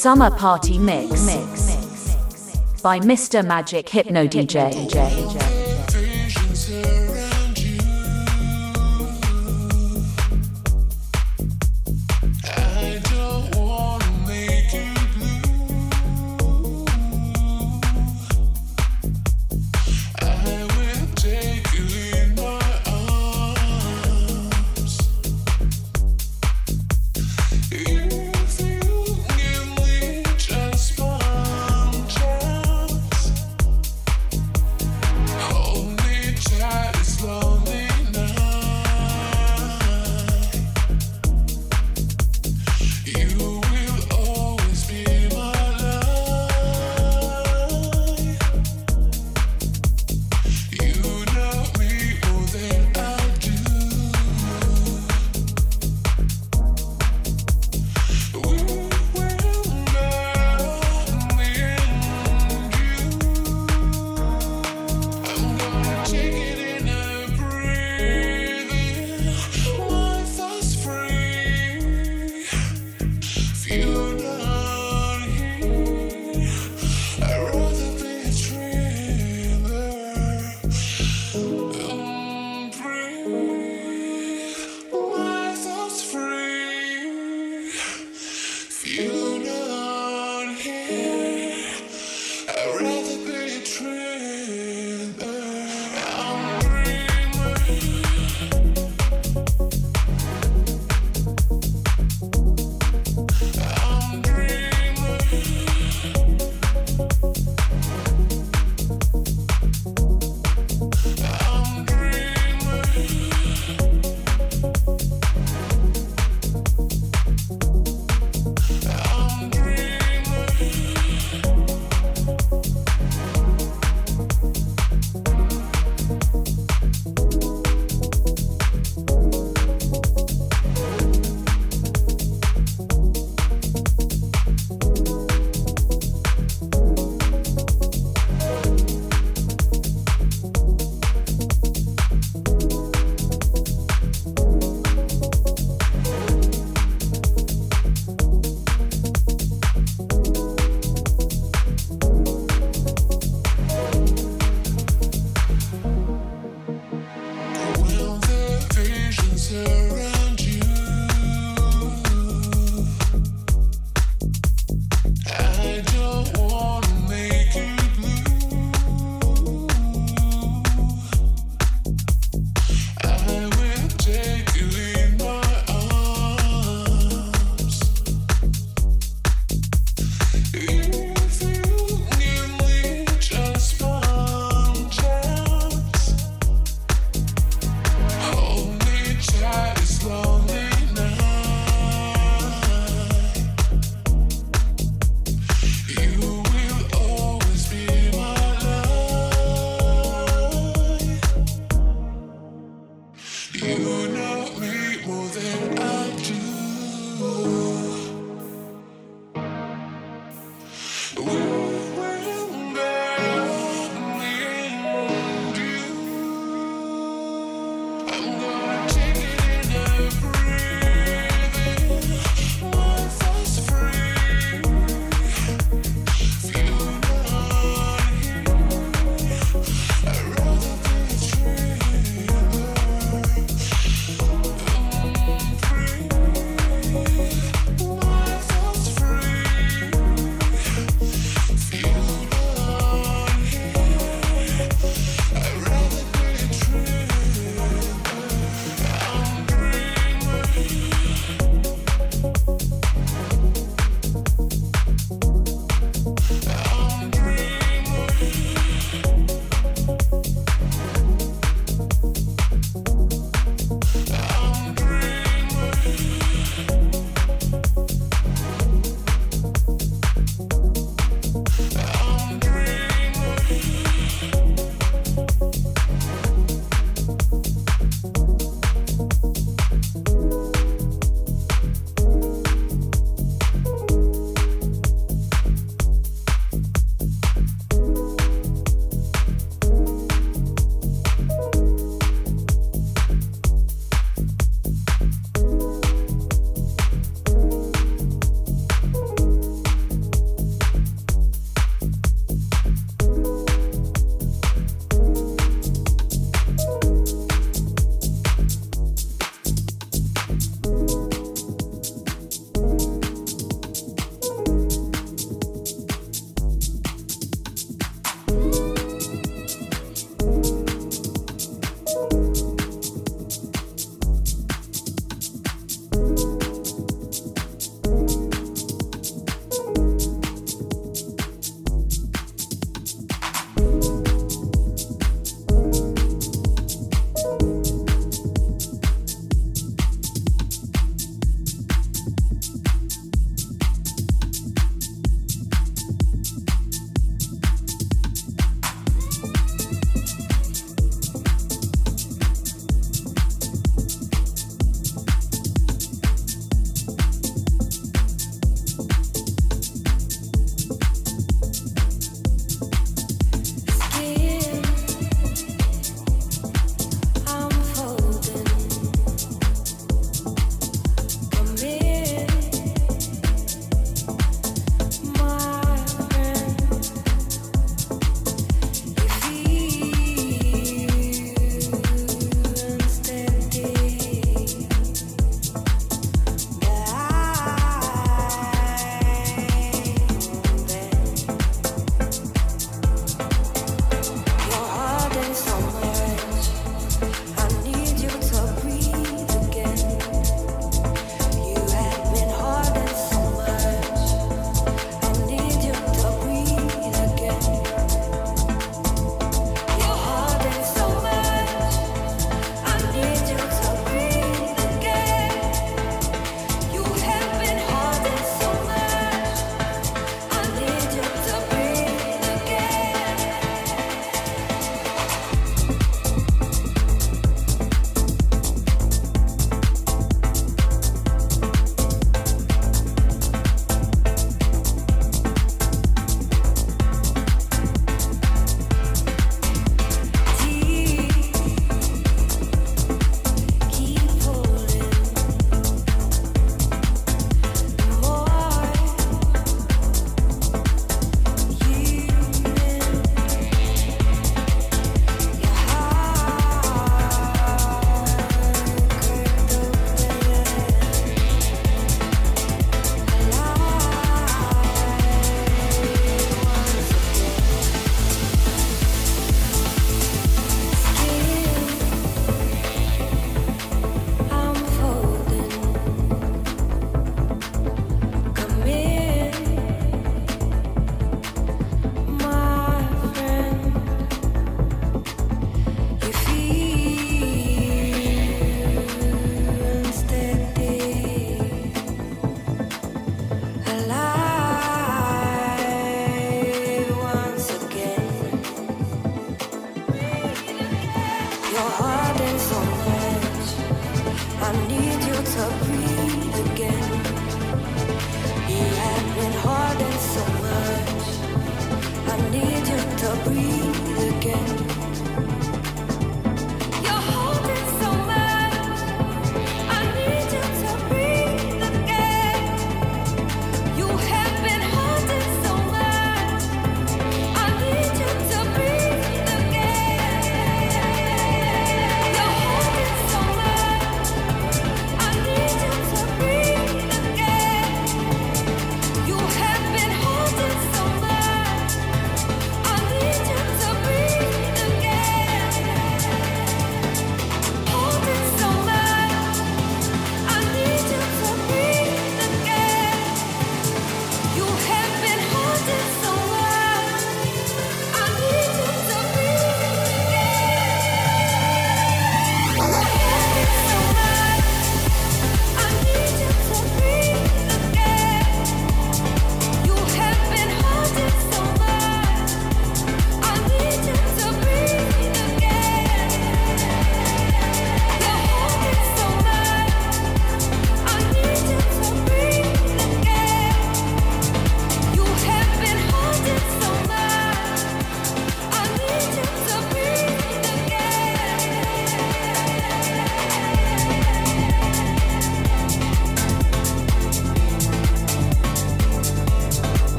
Summer Party Mix, mix, by Mr. Magic Hypno DJ. DJ.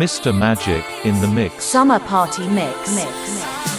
Mr. Magic in the mix. Summer Party Mix. mix.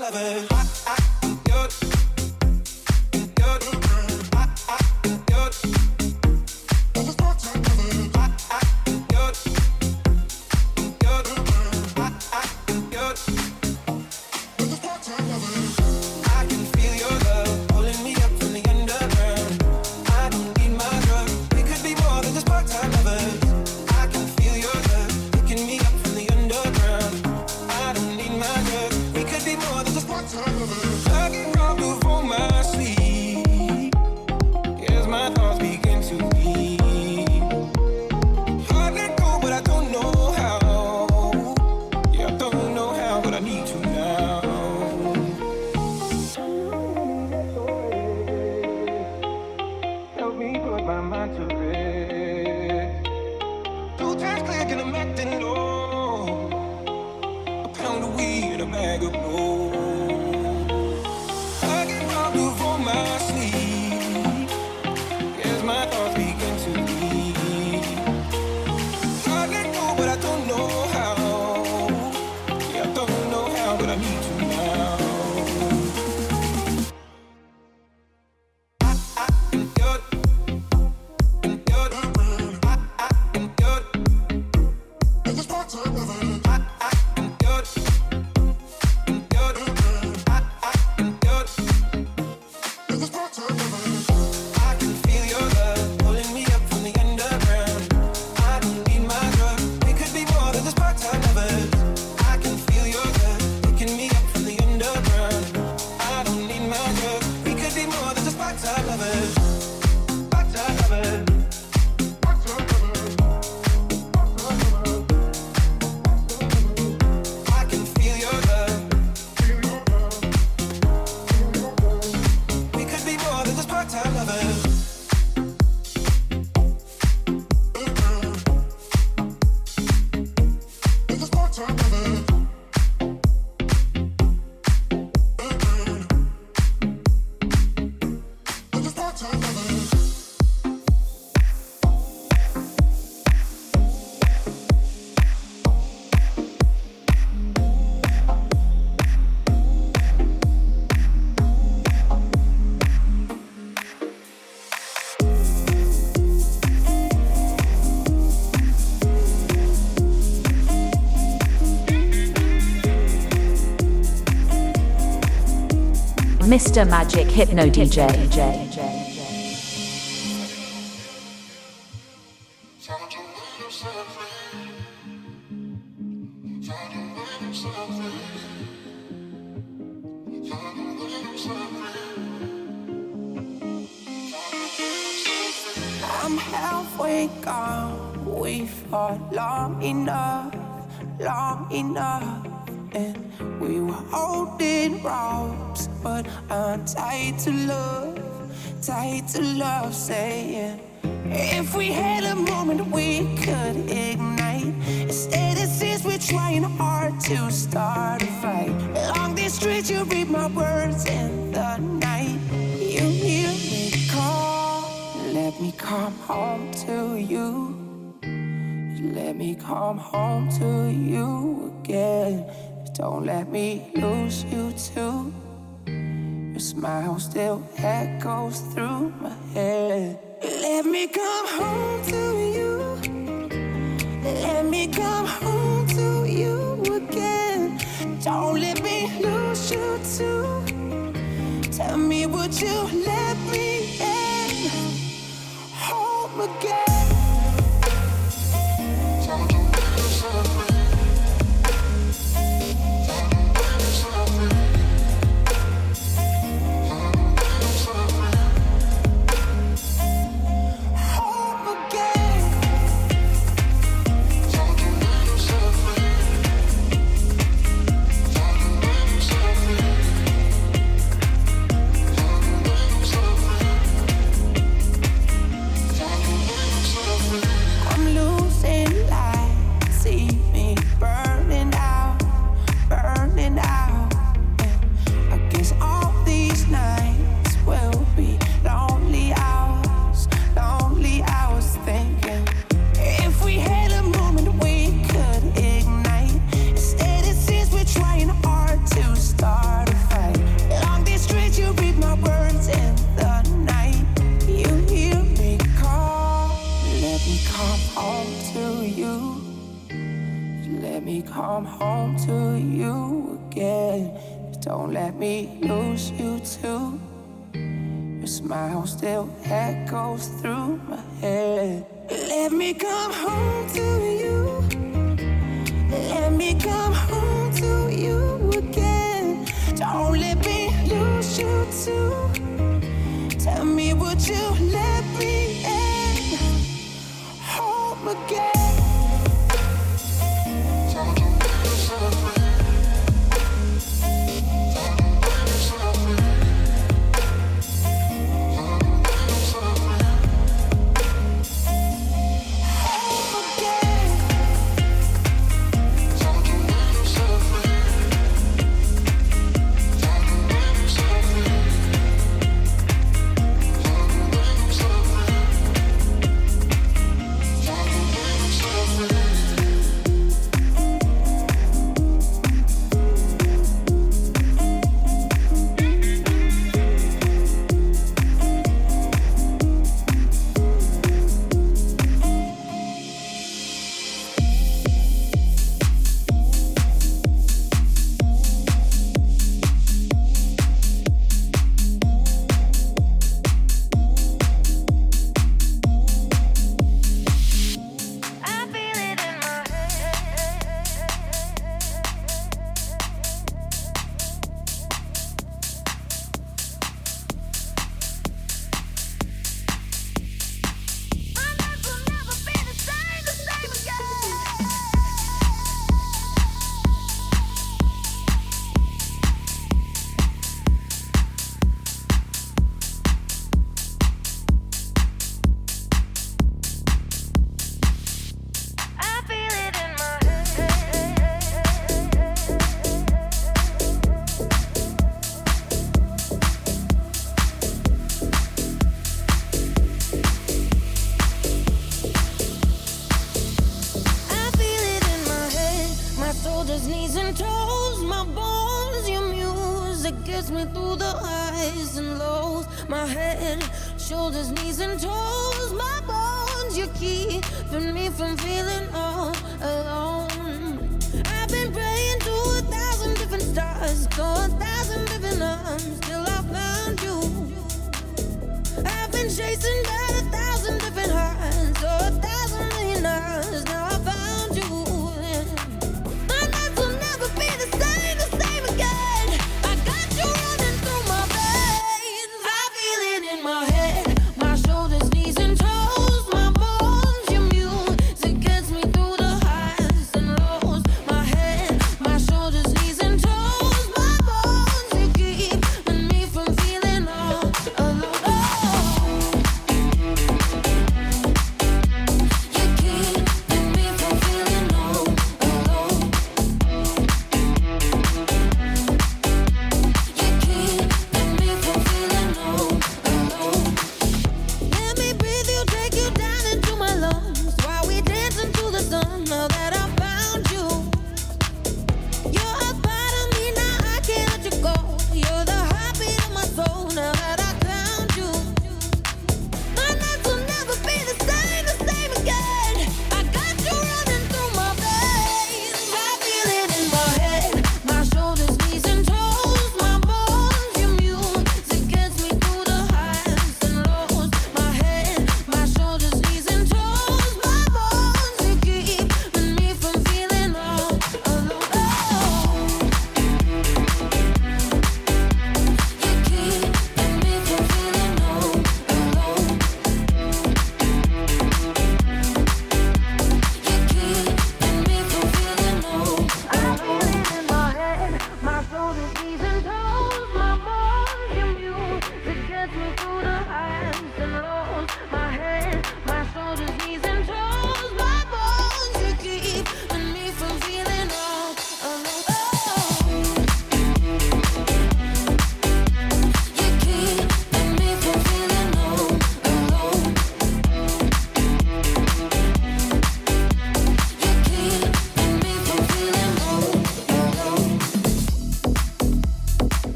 lover. I, I, Mr. Magic Hypno DJ. Trying hard to start a fight. Along these streets, you read my words in the night. You hear me call, let me come home to you. Let me come home to you again. Don't let me lose you too. Your smile still echoes through my head. Let me come home to you. Let me come home you again. Don't let me lose you too. Tell me, would you let me in home again? me come home to you. Let me come home to you again. Don't let me lose you too. Your smile still echoes through my head. Let me come home to you. Let me come home to you again. Don't let me lose you too. Tell me, would you let again.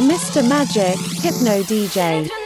By Mr. Magic, Hypno DJ.